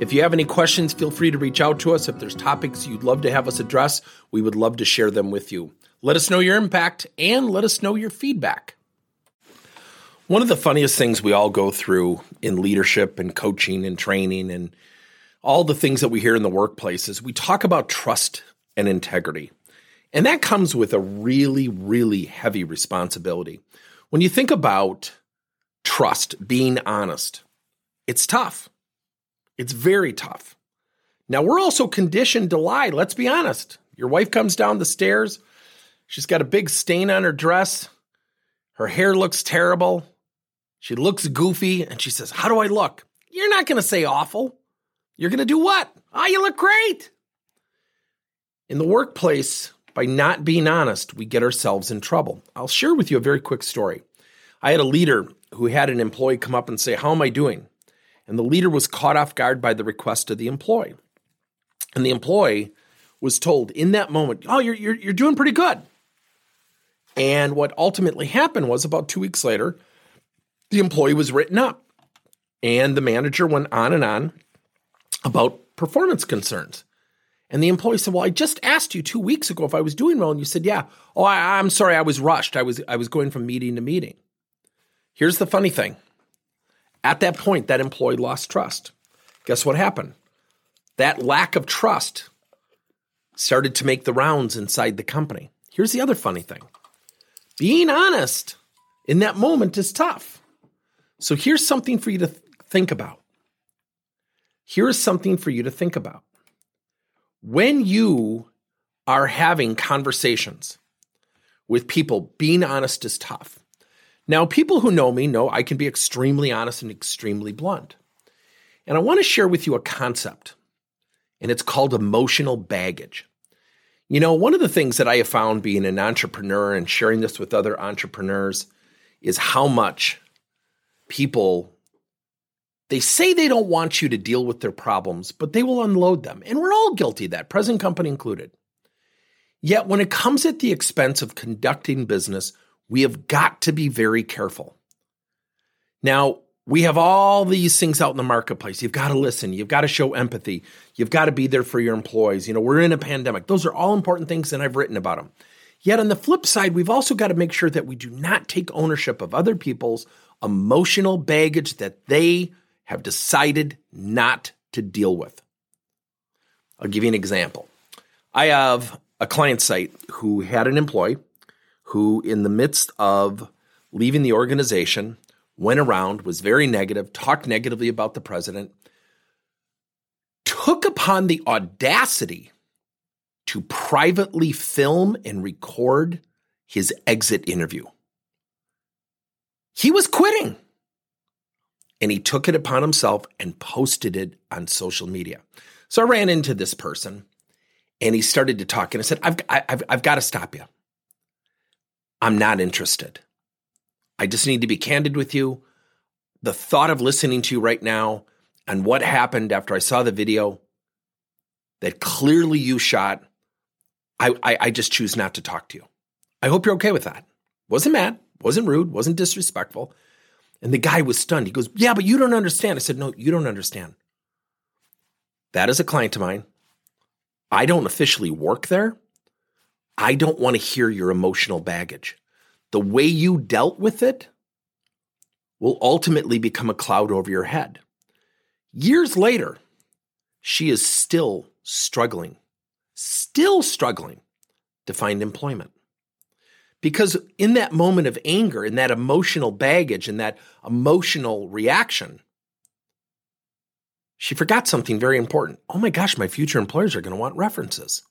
If you have any questions, feel free to reach out to us. If there's topics you'd love to have us address, we would love to share them with you. Let us know your impact and let us know your feedback. One of the funniest things we all go through in leadership and coaching and training and all the things that we hear in the workplace is we talk about trust and integrity. And that comes with a really, really heavy responsibility. When you think about trust, being honest, it's tough. It's very tough. Now, we're also conditioned to lie. Let's be honest. Your wife comes down the stairs. She's got a big stain on her dress. Her hair looks terrible. She looks goofy. And she says, How do I look? You're not going to say awful. You're going to do what? Oh, you look great. In the workplace, by not being honest, we get ourselves in trouble. I'll share with you a very quick story. I had a leader who had an employee come up and say, How am I doing? And the leader was caught off guard by the request of the employee. And the employee was told in that moment, "Oh, you're you're, you're doing pretty good." And what ultimately happened was about 2 weeks later, the employee was written up. And the manager went on and on about performance concerns. And the employee said, "Well, I just asked you 2 weeks ago if I was doing well and you said, "Yeah." "Oh, I, I'm sorry, I was rushed. I was I was going from meeting to meeting." Here's the funny thing. At that point, that employee lost trust. Guess what happened? That lack of trust started to make the rounds inside the company. Here's the other funny thing being honest in that moment is tough. So here's something for you to th- think about. Here's something for you to think about. When you are having conversations with people, being honest is tough. Now, people who know me know I can be extremely honest and extremely blunt. And I want to share with you a concept, and it's called emotional baggage. You know, one of the things that I have found being an entrepreneur and sharing this with other entrepreneurs is how much people they say they don't want you to deal with their problems, but they will unload them. And we're all guilty of that, present company included. Yet when it comes at the expense of conducting business we have got to be very careful. Now, we have all these things out in the marketplace. You've got to listen. You've got to show empathy. You've got to be there for your employees. You know, we're in a pandemic. Those are all important things, and I've written about them. Yet on the flip side, we've also got to make sure that we do not take ownership of other people's emotional baggage that they have decided not to deal with. I'll give you an example. I have a client site who had an employee who, in the midst of leaving the organization, went around, was very negative, talked negatively about the president, took upon the audacity to privately film and record his exit interview. He was quitting. And he took it upon himself and posted it on social media. So I ran into this person and he started to talk. And I said, I've, I've, I've got to stop you. I'm not interested. I just need to be candid with you. The thought of listening to you right now and what happened after I saw the video that clearly you shot, I, I, I just choose not to talk to you. I hope you're okay with that. Wasn't mad, wasn't rude, wasn't disrespectful. And the guy was stunned. He goes, Yeah, but you don't understand. I said, No, you don't understand. That is a client of mine. I don't officially work there, I don't want to hear your emotional baggage. The way you dealt with it will ultimately become a cloud over your head. Years later, she is still struggling, still struggling to find employment. Because in that moment of anger, in that emotional baggage, in that emotional reaction, she forgot something very important. Oh my gosh, my future employers are going to want references.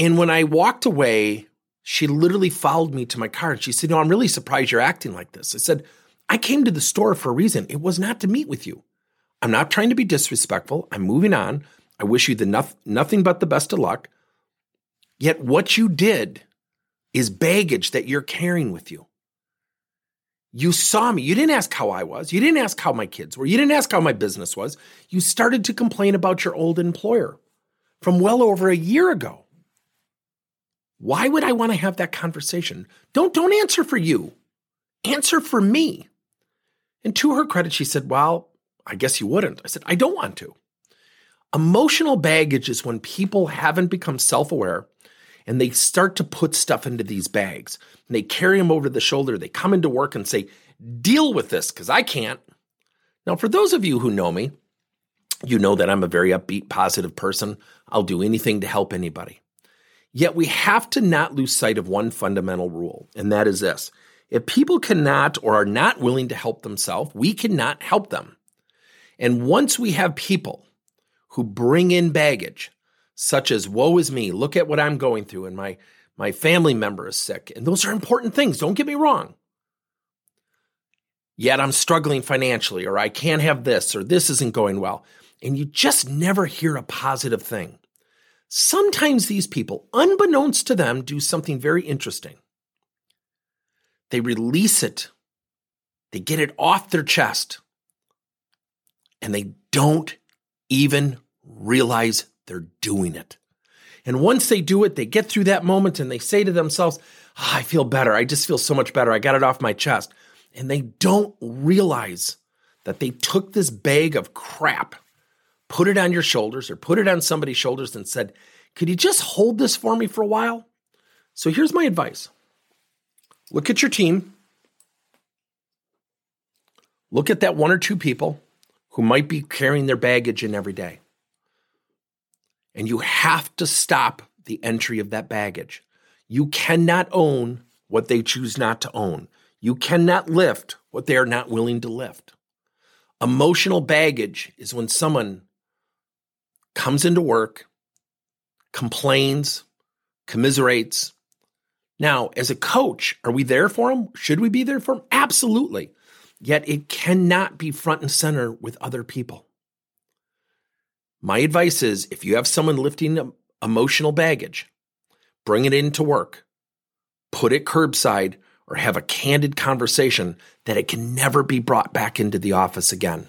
And when I walked away, she literally followed me to my car and she said, No, I'm really surprised you're acting like this. I said, I came to the store for a reason. It was not to meet with you. I'm not trying to be disrespectful. I'm moving on. I wish you the no- nothing but the best of luck. Yet what you did is baggage that you're carrying with you. You saw me. You didn't ask how I was. You didn't ask how my kids were. You didn't ask how my business was. You started to complain about your old employer from well over a year ago. Why would I want to have that conversation? Don't don't answer for you. Answer for me. And to her credit, she said, Well, I guess you wouldn't. I said, I don't want to. Emotional baggage is when people haven't become self aware and they start to put stuff into these bags and they carry them over the shoulder. They come into work and say, Deal with this because I can't. Now, for those of you who know me, you know that I'm a very upbeat, positive person. I'll do anything to help anybody. Yet we have to not lose sight of one fundamental rule, and that is this if people cannot or are not willing to help themselves, we cannot help them. And once we have people who bring in baggage, such as woe is me, look at what I'm going through, and my, my family member is sick, and those are important things, don't get me wrong. Yet I'm struggling financially, or I can't have this, or this isn't going well. And you just never hear a positive thing. Sometimes these people, unbeknownst to them, do something very interesting. They release it. They get it off their chest. And they don't even realize they're doing it. And once they do it, they get through that moment and they say to themselves, oh, I feel better. I just feel so much better. I got it off my chest. And they don't realize that they took this bag of crap, put it on your shoulders or put it on somebody's shoulders and said, Could you just hold this for me for a while? So here's my advice Look at your team. Look at that one or two people who might be carrying their baggage in every day. And you have to stop the entry of that baggage. You cannot own what they choose not to own. You cannot lift what they are not willing to lift. Emotional baggage is when someone comes into work, complains, commiserates, now, as a coach, are we there for them? Should we be there for them? Absolutely. Yet it cannot be front and center with other people. My advice is if you have someone lifting emotional baggage, bring it into work, put it curbside, or have a candid conversation that it can never be brought back into the office again.